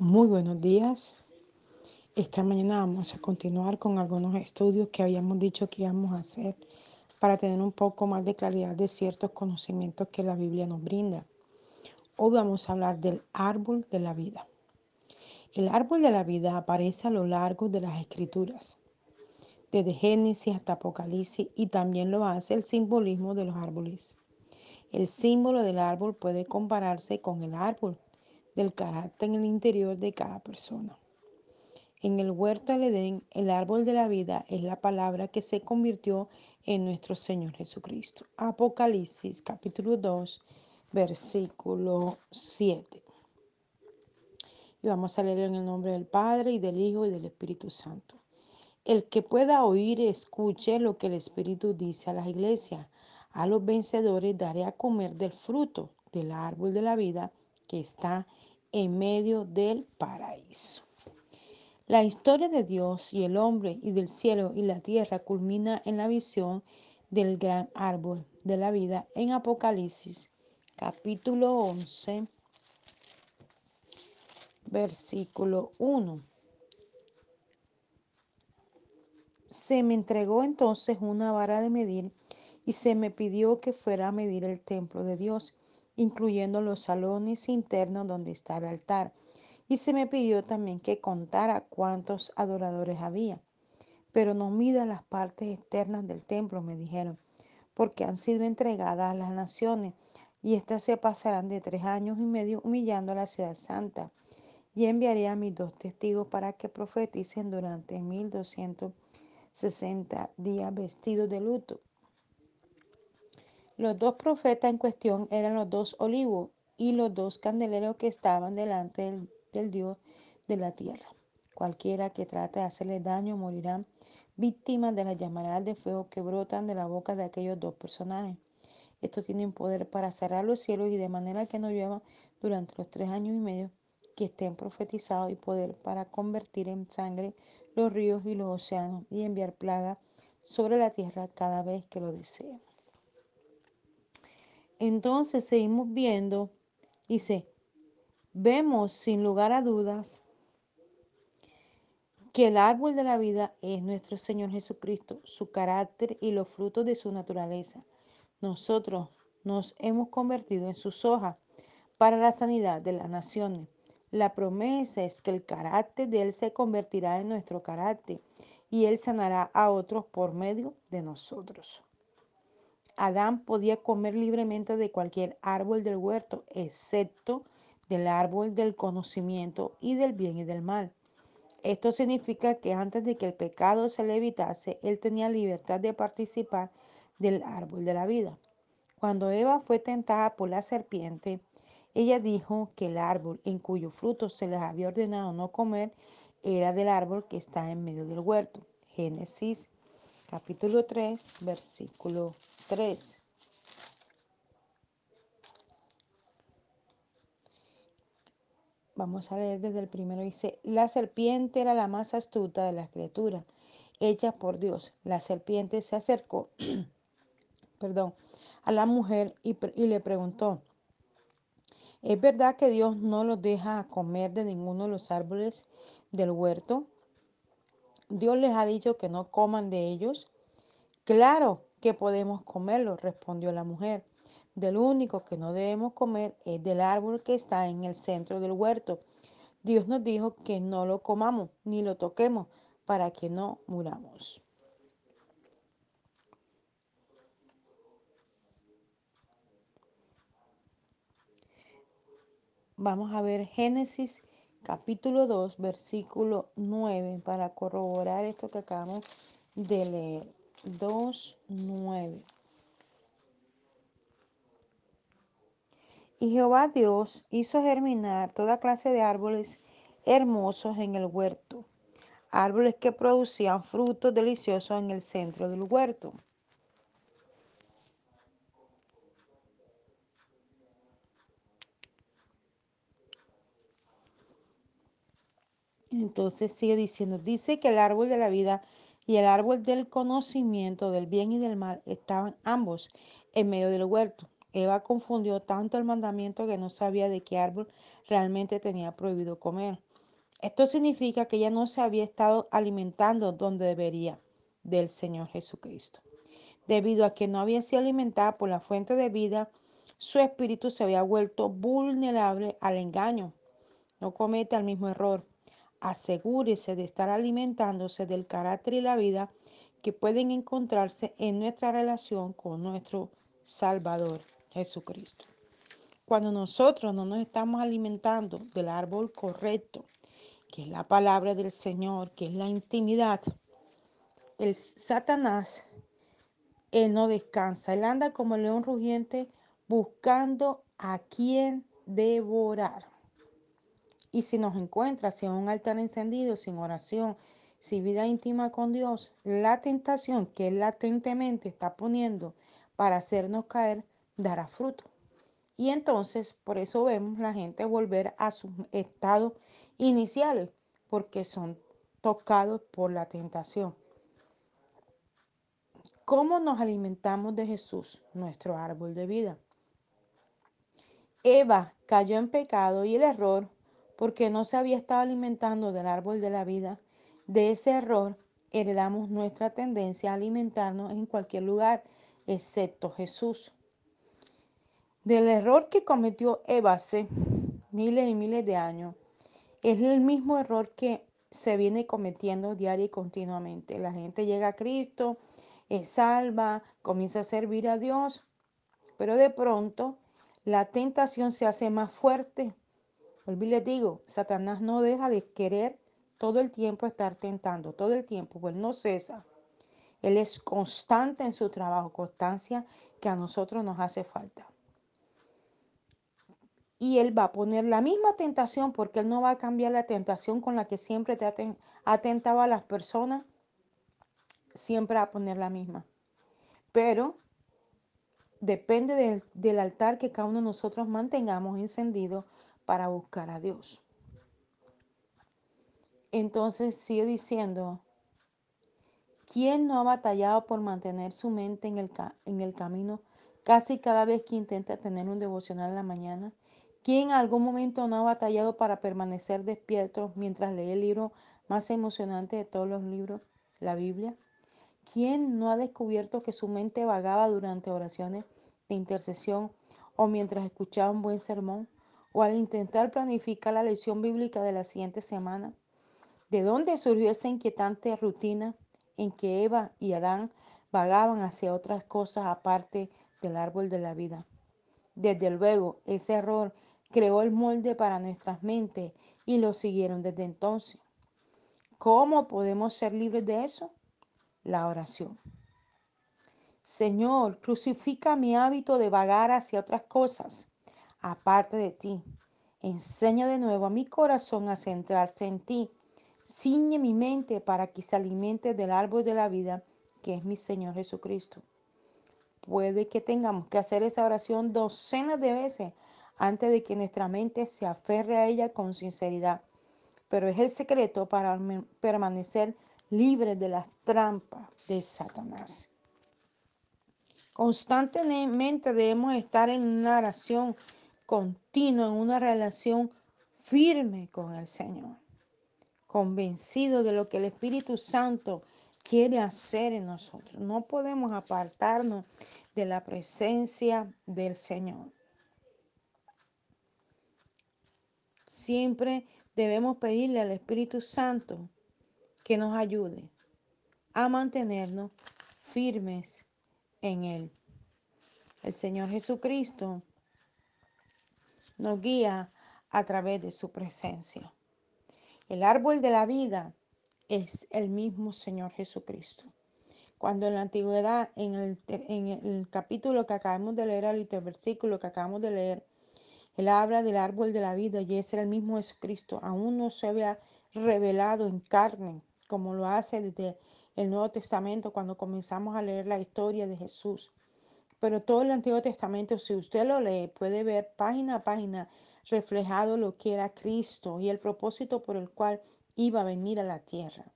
Muy buenos días. Esta mañana vamos a continuar con algunos estudios que habíamos dicho que íbamos a hacer para tener un poco más de claridad de ciertos conocimientos que la Biblia nos brinda. Hoy vamos a hablar del árbol de la vida. El árbol de la vida aparece a lo largo de las escrituras, desde Génesis hasta Apocalipsis, y también lo hace el simbolismo de los árboles. El símbolo del árbol puede compararse con el árbol del carácter en el interior de cada persona. En el huerto del Edén, el árbol de la vida es la palabra que se convirtió en nuestro Señor Jesucristo. Apocalipsis capítulo 2, versículo 7. Y vamos a leer en el nombre del Padre y del Hijo y del Espíritu Santo. El que pueda oír, escuche lo que el Espíritu dice a las iglesias. A los vencedores daré a comer del fruto del árbol de la vida que está en medio del paraíso. La historia de Dios y el hombre y del cielo y la tierra culmina en la visión del gran árbol de la vida en Apocalipsis capítulo 11 versículo 1. Se me entregó entonces una vara de medir y se me pidió que fuera a medir el templo de Dios incluyendo los salones internos donde está el altar. Y se me pidió también que contara cuántos adoradores había. Pero no mida las partes externas del templo, me dijeron, porque han sido entregadas a las naciones, y éstas se pasarán de tres años y medio humillando a la ciudad santa. Y enviaré a mis dos testigos para que profeticen durante mil doscientos sesenta días vestidos de luto. Los dos profetas en cuestión eran los dos olivos y los dos candeleros que estaban delante del, Dios de la tierra. Cualquiera que trate de hacerle daño morirá víctimas de las llamaradas de fuego que brotan de la boca de aquellos dos personajes. Estos tienen poder para cerrar los cielos y de manera que no llueva durante los tres años y medio que estén profetizados y poder para convertir en sangre los ríos y los océanos y enviar plaga sobre la tierra cada vez que lo deseen. Entonces seguimos viendo, dice, vemos sin lugar a dudas que el árbol de la vida es nuestro Señor Jesucristo, su carácter y los frutos de su naturaleza. Nosotros nos hemos convertido en sus hojas para la sanidad de las naciones. La promesa es que el carácter de Él se convertirá en nuestro carácter y Él sanará a otros por medio de nosotros. Adán podía comer libremente de cualquier árbol del huerto, excepto del árbol del conocimiento y del bien y del mal. Esto significa que antes de que el pecado se le evitase, él tenía libertad de participar del árbol de la vida. Cuando Eva fue tentada por la serpiente, ella dijo que el árbol en cuyo fruto se les había ordenado no comer era del árbol que está en medio del huerto. Génesis capítulo 3, versículo 3. Vamos a leer desde el primero. Dice, la serpiente era la más astuta de las criaturas, hecha por Dios. La serpiente se acercó, perdón, a la mujer y, y le preguntó, ¿es verdad que Dios no los deja comer de ninguno de los árboles del huerto? Dios les ha dicho que no coman de ellos. Claro que podemos comerlo, respondió la mujer. Del único que no debemos comer es del árbol que está en el centro del huerto. Dios nos dijo que no lo comamos ni lo toquemos para que no muramos. Vamos a ver Génesis capítulo 2, versículo 9, para corroborar esto que acabamos de leer. 2, 9. Y Jehová Dios hizo germinar toda clase de árboles hermosos en el huerto, árboles que producían frutos deliciosos en el centro del huerto. Entonces sigue diciendo, dice que el árbol de la vida y el árbol del conocimiento del bien y del mal estaban ambos en medio del huerto Eva confundió tanto el mandamiento que no sabía de qué árbol realmente tenía prohibido comer. Esto significa que ella no se había estado alimentando donde debería del Señor Jesucristo. Debido a que no había sido alimentada por la fuente de vida, su espíritu se había vuelto vulnerable al engaño. No cometa el mismo error. Asegúrese de estar alimentándose del carácter y la vida que pueden encontrarse en nuestra relación con nuestro Salvador Jesucristo. Cuando nosotros no nos estamos alimentando del árbol correcto, que es la palabra del Señor, que es la intimidad, el Satanás, él no descansa, él anda como el león rugiente buscando a quien devorar. Y si nos encuentra sin un altar encendido, sin oración, sin vida íntima con Dios, la tentación que Él latentemente está poniendo para hacernos caer dará fruto. Y entonces, por eso vemos la gente volver a sus estados iniciales, porque son tocados por la tentación. ¿Cómo nos alimentamos de Jesús, nuestro árbol de vida? Eva cayó en pecado y el error porque no se había estado alimentando del árbol de la vida. De ese error heredamos nuestra tendencia a alimentarnos en cualquier lugar, excepto Jesús. Del error que cometió Eva hace miles y miles de años, es el mismo error que se viene cometiendo diario y continuamente. La gente llega a Cristo, es salva, comienza a servir a Dios, pero de pronto la tentación se hace más fuerte Volví les digo, Satanás no deja de querer todo el tiempo estar tentando, todo el tiempo, pues no cesa. Él es constante en su trabajo, constancia que a nosotros nos hace falta. Y Él va a poner la misma tentación porque Él no va a cambiar la tentación con la que siempre te ha tentado a las personas. Siempre va a poner la misma. Pero depende del, del altar que cada uno de nosotros mantengamos encendido para buscar a Dios. Entonces sigue diciendo, ¿quién no ha batallado por mantener su mente en el, en el camino casi cada vez que intenta tener un devocional en la mañana? ¿Quién en algún momento no ha batallado para permanecer despierto mientras lee el libro más emocionante de todos los libros, la Biblia? ¿Quién no ha descubierto que su mente vagaba durante oraciones de intercesión o mientras escuchaba un buen sermón? O al intentar planificar la lección bíblica de la siguiente semana? ¿De dónde surgió esa inquietante rutina en que Eva y Adán vagaban hacia otras cosas aparte del árbol de la vida? Desde luego, ese error creó el molde para nuestras mentes y lo siguieron desde entonces. ¿Cómo podemos ser libres de eso? La oración. Señor, crucifica mi hábito de vagar hacia otras cosas aparte de ti. Enseña de nuevo a mi corazón a centrarse en ti. Ciñe mi mente para que se alimente del árbol de la vida, que es mi Señor Jesucristo. Puede que tengamos que hacer esa oración docenas de veces antes de que nuestra mente se aferre a ella con sinceridad. Pero es el secreto para permanecer libre de las trampas de Satanás. Constantemente debemos estar en una oración continua, en una relación firme con el Señor, convencido de lo que el Espíritu Santo quiere hacer en nosotros. No podemos apartarnos de la presencia del Señor. Siempre debemos pedirle al Espíritu Santo que nos ayude a mantenernos firmes en Él. El Señor Jesucristo nos guía a través de su presencia. El árbol de la vida es el mismo Señor Jesucristo. Cuando en la antigüedad, en el, capítulo que acabamos de leer, el versículo que acabamos de leer, él habla del árbol de la vida y era el mismo Jesucristo. Aún no se había revelado en carne, como lo hace desde el Nuevo Testamento cuando comenzamos a leer la historia de Jesús. Pero todo el Antiguo Testamento, si usted lo lee, puede ver página a página reflejado lo que era Cristo y el propósito por el cual iba a venir a la tierra.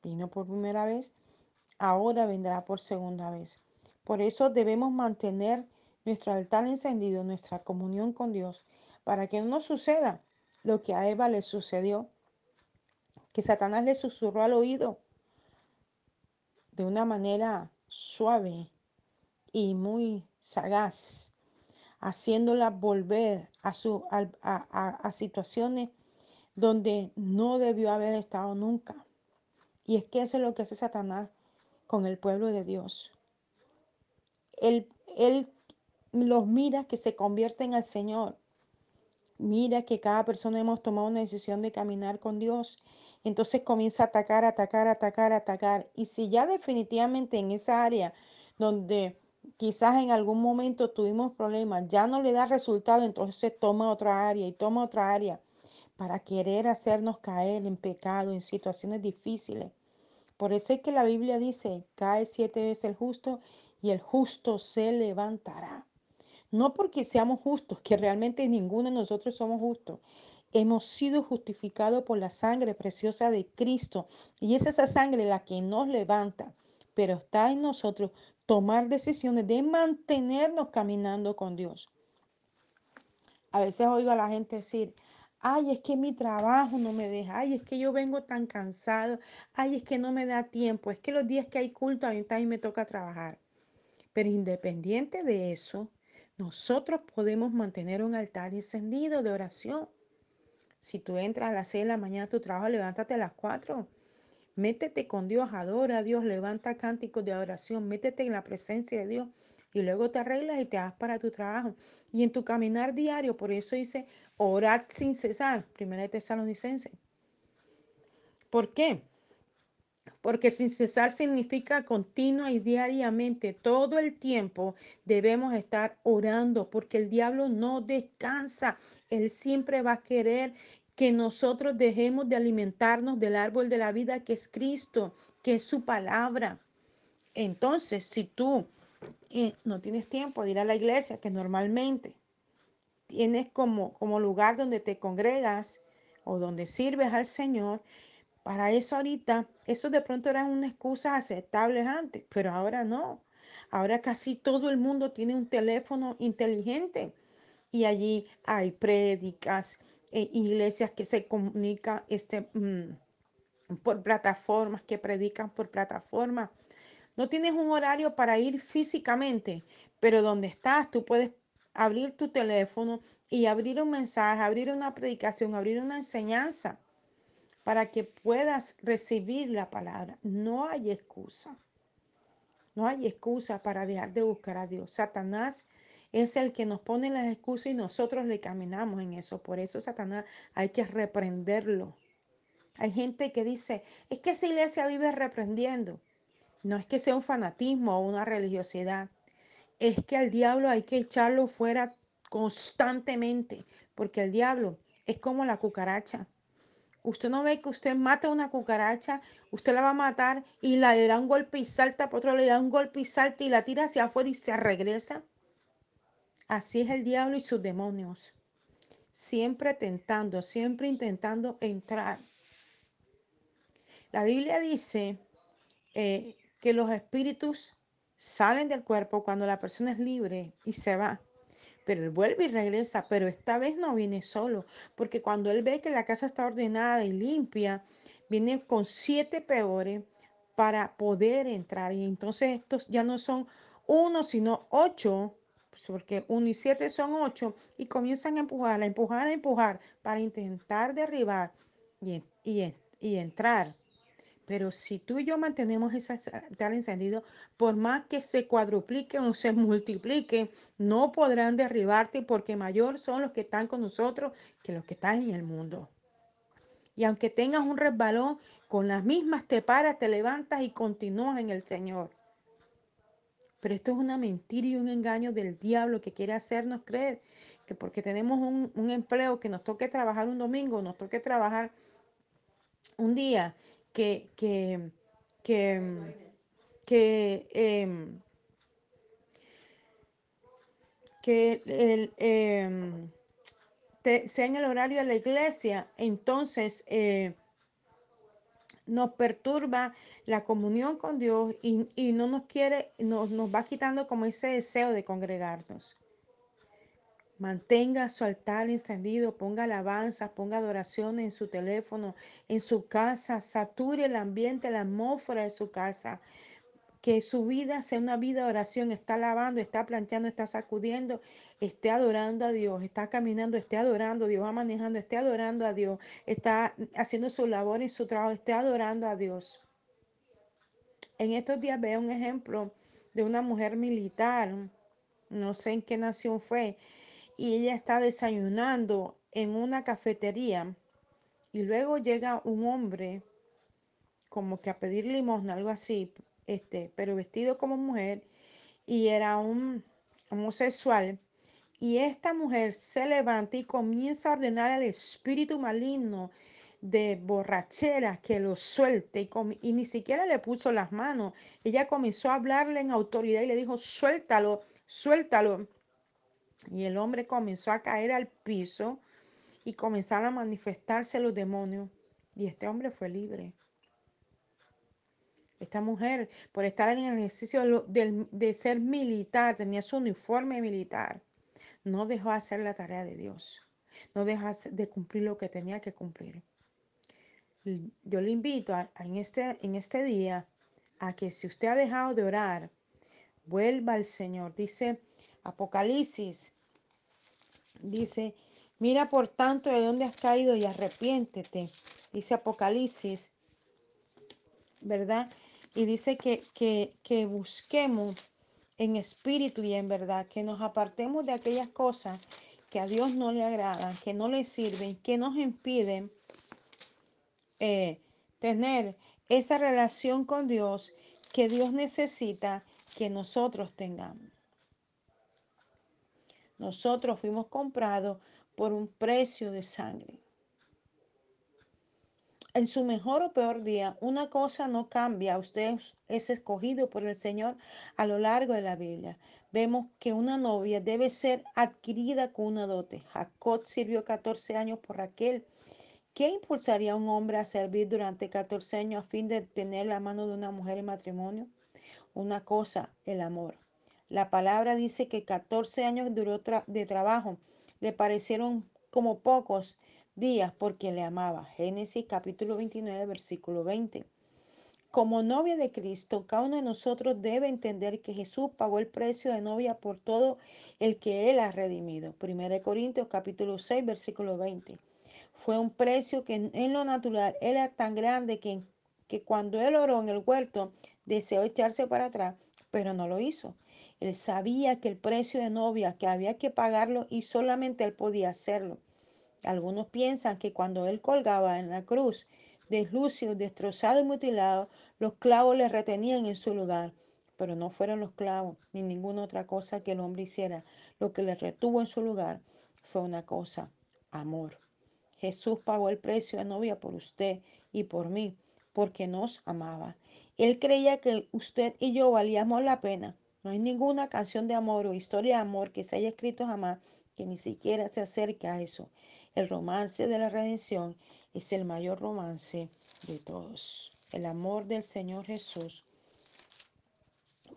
Vino por primera vez, ahora vendrá por segunda vez. Por eso debemos mantener nuestro altar encendido, nuestra comunión con Dios, para que no suceda lo que a Eva le sucedió, que Satanás le susurró al oído de una manera suave y muy sagaz, haciéndola volver a, su, a, a, situaciones donde no debió haber estado nunca. Y es que eso es lo que hace Satanás con el pueblo de Dios. Él, él los mira que se convierten al Señor. Mira que cada persona hemos tomado una decisión de caminar con Dios. Entonces comienza a atacar, atacar, atacar, atacar. Y si ya definitivamente en esa área donde quizás en algún momento tuvimos problemas, ya no le da resultado, entonces toma otra área y toma otra área para querer hacernos caer en pecado, en situaciones difíciles. Por eso es que la Biblia dice, cae siete veces el justo y el justo se levantará. No porque seamos justos, que realmente ninguno de nosotros somos justos. Hemos sido justificados por la sangre preciosa de Cristo. Y es esa sangre la que nos levanta. Pero está en nosotros tomar decisiones de mantenernos caminando con Dios. A veces oigo a la gente decir, ay, es que mi trabajo no me deja, ay, es que yo vengo tan cansado, ay, es que no me da tiempo, es que los días que hay culto a mí me toca trabajar. Pero independiente de eso, nosotros podemos mantener un altar encendido de oración. Si tú entras a las 6 de la mañana a tu trabajo, levántate a las 4. Métete con Dios, adora a Dios, levanta cánticos de adoración, métete en la presencia de Dios y luego te arreglas y te vas para tu trabajo. Y en tu caminar diario, por eso dice, orad sin cesar, primera de Tesalonicense. ¿Por qué? Porque sin cesar significa continua y diariamente, todo el tiempo debemos estar orando, porque el diablo no descansa. Él siempre va a querer que nosotros dejemos de alimentarnos del árbol de la vida que es Cristo, que es su palabra. Entonces, si tú eh, no tienes tiempo de ir a la iglesia, que normalmente tienes como, como lugar donde te congregas o donde sirves al Señor, para eso ahorita, eso de pronto eran una excusa aceptables antes, pero ahora no. Ahora casi todo el mundo tiene un teléfono inteligente y allí hay prédicas, eh, iglesias que se comunican este, mm, por plataformas, que predican por plataformas. No tienes un horario para ir físicamente, pero donde estás tú puedes abrir tu teléfono y abrir un mensaje, abrir una predicación, abrir una enseñanza para que puedas recibir la palabra. No hay excusa. No hay excusa para dejar de buscar a Dios. Satanás es el que nos pone las excusas y nosotros le caminamos en eso. Por eso Satanás hay que reprenderlo. Hay gente que dice, es que esa iglesia vive reprendiendo. No es que sea un fanatismo o una religiosidad. Es que al diablo hay que echarlo fuera constantemente. Porque el diablo es como la cucaracha. Usted no ve que usted mata una cucaracha, usted la va a matar y la le da un golpe y salta, por otro le da un golpe y salta y la tira hacia afuera y se regresa. Así es el diablo y sus demonios. Siempre tentando, siempre intentando entrar. La Biblia dice eh, que los espíritus salen del cuerpo cuando la persona es libre y se va. Pero él vuelve y regresa, pero esta vez no viene solo, porque cuando él ve que la casa está ordenada y limpia, viene con siete peores para poder entrar. Y entonces estos ya no son uno, sino ocho, pues, porque uno y siete son ocho, y comienzan a empujar, a empujar, a empujar, para intentar derribar y, y, y entrar. Pero si tú y yo mantenemos ese altar encendido, por más que se cuadruplique o se multiplique, no podrán derribarte porque mayor son los que están con nosotros que los que están en el mundo. Y aunque tengas un resbalón, con las mismas te paras, te levantas y continúas en el Señor. Pero esto es una mentira y un engaño del diablo que quiere hacernos creer que porque tenemos un, un empleo que nos toque trabajar un domingo, nos toque trabajar un día, que, que, que, que, eh, que te, sea en el horario de la iglesia, entonces eh, nos perturba la comunión con Dios y, y no nos quiere, nos, nos va quitando como ese deseo de congregarnos. Mantenga su altar encendido, ponga alabanzas, ponga adoración en su teléfono, en su casa, sature el ambiente, la atmósfera de su casa. Que su vida sea una vida de oración, está lavando, está planchando, está sacudiendo, esté adorando a Dios, está caminando, esté adorando a Dios, va manejando, esté adorando a Dios, está haciendo su labor y su trabajo, esté adorando a Dios. En estos días veo un ejemplo de una mujer militar, no sé en qué nación fue, y ella está desayunando en una cafetería y luego llega un hombre como que a pedir limosna, algo así, este, pero vestido como mujer y era un homosexual. Y esta mujer se levanta y comienza a ordenar al espíritu maligno de borrachera que lo suelte y, y, ni siquiera le puso las manos. Ella comenzó a hablarle en autoridad y le dijo, suéltalo, suéltalo. Y el hombre comenzó a caer al piso y comenzaron a manifestarse los demonios. Y este hombre fue libre. Esta mujer, por estar en el ejercicio de, ser militar, tenía su uniforme militar, no dejó de hacer la tarea de Dios. No dejó de cumplir lo que tenía que cumplir. Yo le invito en, este, en este día a que si usted ha dejado de orar, vuelva al Señor. Dice Apocalipsis Dice, mira por tanto de dónde has caído y arrepiéntete. Dice Apocalipsis, ¿verdad? Y dice que, que, que busquemos en espíritu y en verdad, que nos apartemos de aquellas cosas que a Dios no le agradan, que no le sirven, que nos impiden eh, tener esa relación con Dios que Dios necesita que nosotros tengamos. Nosotros fuimos comprados por un precio de sangre. En su mejor o peor día, una cosa no cambia. Usted es escogido por el Señor a lo largo de la Biblia. Vemos que una novia debe ser adquirida con una dote. Jacob sirvió 14 años por Raquel. ¿Qué impulsaría a un hombre a servir durante 14 años a fin de tener la mano de una mujer en matrimonio? Una cosa, el amor. La palabra dice que 14 años duró de trabajo. Le parecieron como pocos días porque le amaba. Génesis capítulo 29, versículo 20. Como novia de Cristo, cada uno de nosotros debe entender que Jesús pagó el precio de novia por todo el que Él ha redimido. 1 Corintios capítulo 6, versículo 20. Fue un precio que en lo natural era tan grande que, que cuando Él oró en el huerto deseó echarse para atrás, pero no lo hizo. Él sabía que el precio de novia, que había que pagarlo y solamente él podía hacerlo. Algunos piensan que cuando él colgaba en la cruz, deslucido, destrozado y mutilado, los clavos le retenían en su lugar. Pero no fueron los clavos ni ninguna otra cosa que el hombre hiciera. Lo que le retuvo en su lugar fue una cosa, amor. Jesús pagó el precio de novia por usted y por mí, porque nos amaba. Él creía que usted y yo valíamos la pena. No hay ninguna canción de amor o historia de amor que se haya escrito jamás que ni siquiera se acerque a eso. El romance de la redención es el mayor romance de todos. El amor del Señor Jesús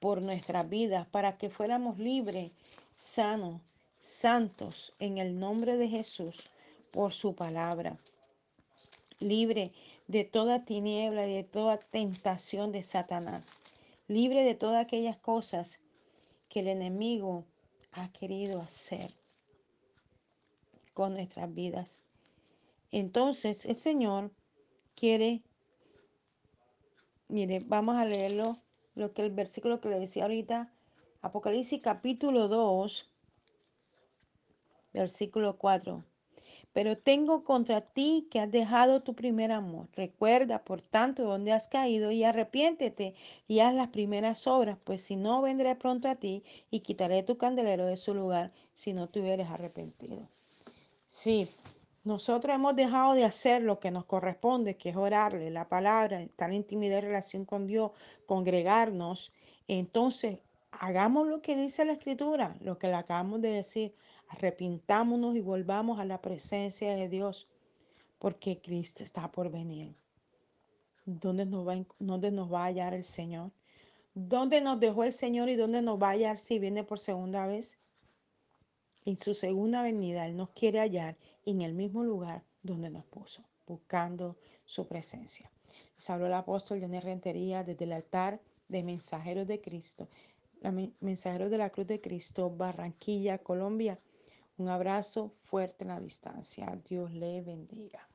por nuestras vidas, para que fuéramos libres, sanos, santos, en el nombre de Jesús, por su palabra. Libre de toda tiniebla y de toda tentación de Satanás libre de todas aquellas cosas que el enemigo ha querido hacer con nuestras vidas. Entonces el Señor quiere, mire, vamos a leerlo, lo que el versículo que le decía ahorita, Apocalipsis capítulo 2, versículo 4. Pero tengo contra ti que has dejado tu primer amor. Recuerda, por tanto, donde has caído y arrepiéntete y haz las primeras obras, pues si no, vendré pronto a ti y quitaré tu candelero de su lugar si no te hubieres arrepentido. Sí, nosotros hemos dejado de hacer lo que nos corresponde, que es orarle la palabra, estar en intimidad y relación con Dios, congregarnos. Entonces, hagamos lo que dice la Escritura, lo que le acabamos de decir Arrepintámonos y volvamos a la presencia de Dios, porque Cristo está por venir. ¿Dónde nos va, a hallar el Señor? ¿Dónde nos dejó el Señor y dónde nos va a hallar si viene por segunda vez? En su segunda venida, Él nos quiere hallar en el mismo lugar donde nos puso, buscando su presencia. Les habló el apóstol Johnny Rentería desde el altar de Mensajeros de Cristo, Mensajeros de la Cruz de Cristo, Barranquilla, Colombia. Un abrazo fuerte en la distancia. Dios le bendiga.